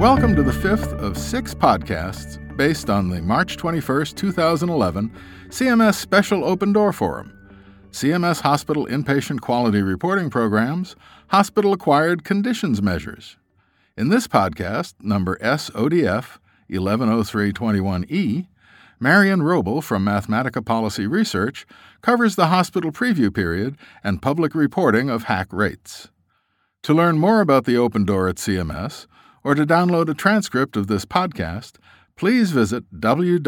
Welcome to the fifth of six podcasts based on the March 21st, 2011 CMS Special Open Door Forum. CMS Hospital Inpatient Quality Reporting Programs, Hospital Acquired Conditions Measures. In this podcast, number SODF 110321E, Marian Wrobel from Mathematica Policy Research covers the hospital preview period and public reporting of HAC rates. To learn more about the open door at CMS, or to download a transcript of this podcast, please visit www.cms.gov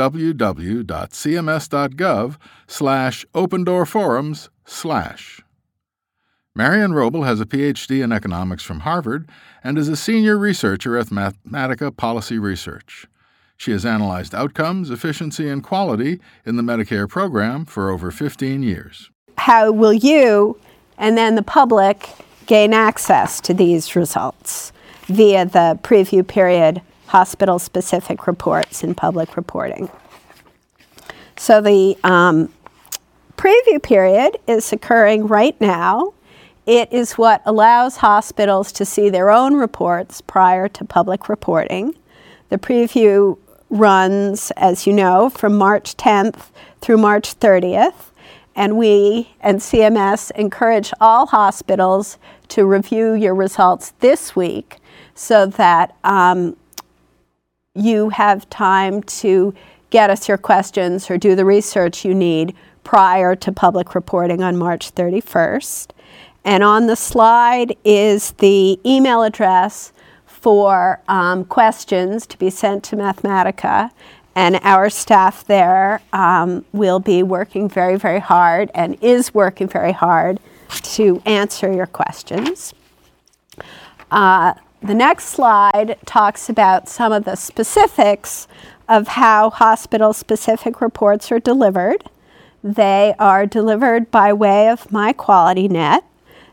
slash opendoorforums slash. Marian Wrobel has a PhD in economics from Harvard and is a senior researcher at Mathematica Policy Research. She has analyzed outcomes, efficiency, and quality in the Medicare program for over 15 years. How will you and then the public gain access to these results via the preview period hospital specific reports and public reporting? So the um, preview period is occurring right now. It is what allows hospitals to see their own reports prior to public reporting. The preview runs, as you know, from March 10th through March 30th. And we and CMS encourage all hospitals to review your results this week so that um, you have time to get us your questions or do the research you need prior to public reporting on March 31st. And on the slide is the email address for um, questions to be sent to Mathematica. And our staff there um, will be working very, very hard and is working very hard to answer your questions. Uh, the next slide talks about some of the specifics of how hospital specific reports are delivered. They are delivered by way of MyQualityNet.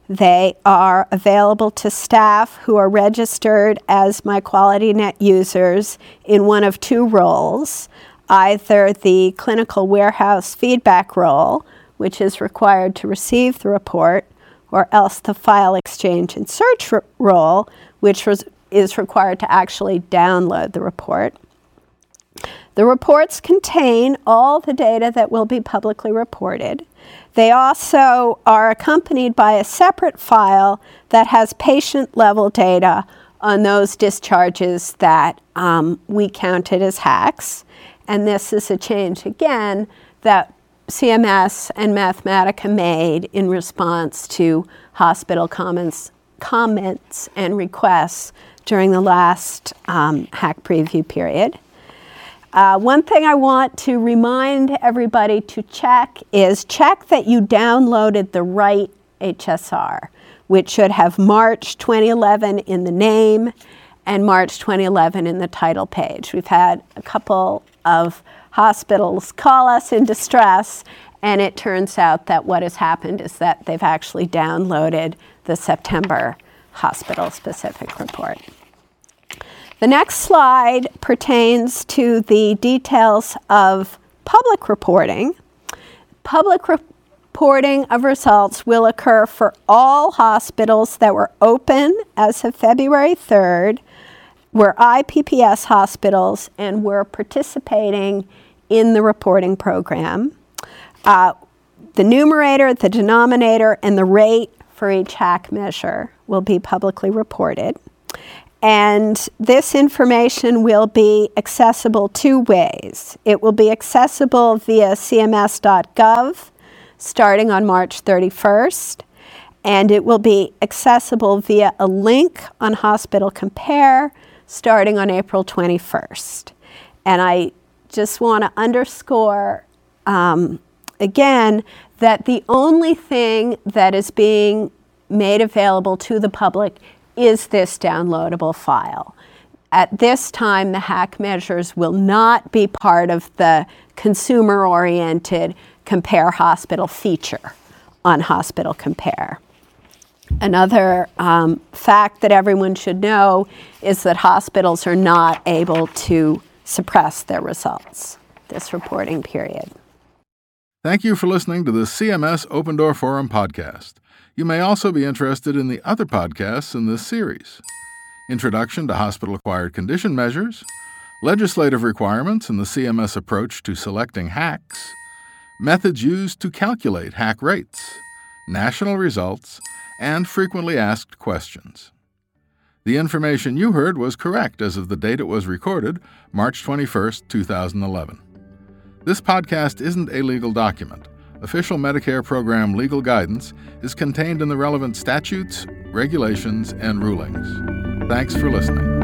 They are available to staff who are registered as MyQualityNet users in one of two roles either the clinical warehouse feedback role, which is required to receive the report, or else the file exchange and search role, which was, is required to actually download the report. The reports contain all the data that will be publicly reported. They also are accompanied by a separate file that has patient level data on those discharges that um, we counted as HACs. And this is a change again that CMS and Mathematica made in response to hospital comments, comments and requests during the last um, HAC preview period. Uh, one thing I want to remind everybody to check is check that you downloaded the right HSR, which should have March 2011 in the name and March 2011 in the title page. We've had a couple of hospitals call us in distress, and it turns out that what has happened is that they've actually downloaded the September hospital specific report. The next slide pertains to the details of public reporting. Public reporting of results will occur for all hospitals that were open as of February 3rd, were IPPS hospitals, and we're participating in the reporting program. Uh, the numerator, the denominator, and the rate for each HAC measure will be publicly reported. And this information will be accessible two ways. It will be accessible via cms.gov starting on March 31st, and it will be accessible via a link on Hospital Compare starting on April 21st. And I just want to underscore um, again that the only thing that is being made available to the public is this downloadable file. At this time, the HAC measures will not be part of the consumer oriented Compare Hospital feature on Hospital Compare. Another um, fact that everyone should know is that hospitals are not able to suppress their results this reporting period. Thank you for listening to the CMS Open Door Forum podcast. You may also be interested in the other podcasts in this series. introduction to hospital acquired condition measures, legislative requirements and the CMS approach to selecting HACs, methods used to calculate HAC rates, national results, and frequently asked questions. The information you heard was correct as of the date it was recorded, March 21, 2011. This podcast isn't a legal document. Official Medicare program legal guidance is contained in the relevant statutes, regulations, and rulings. Thanks for listening.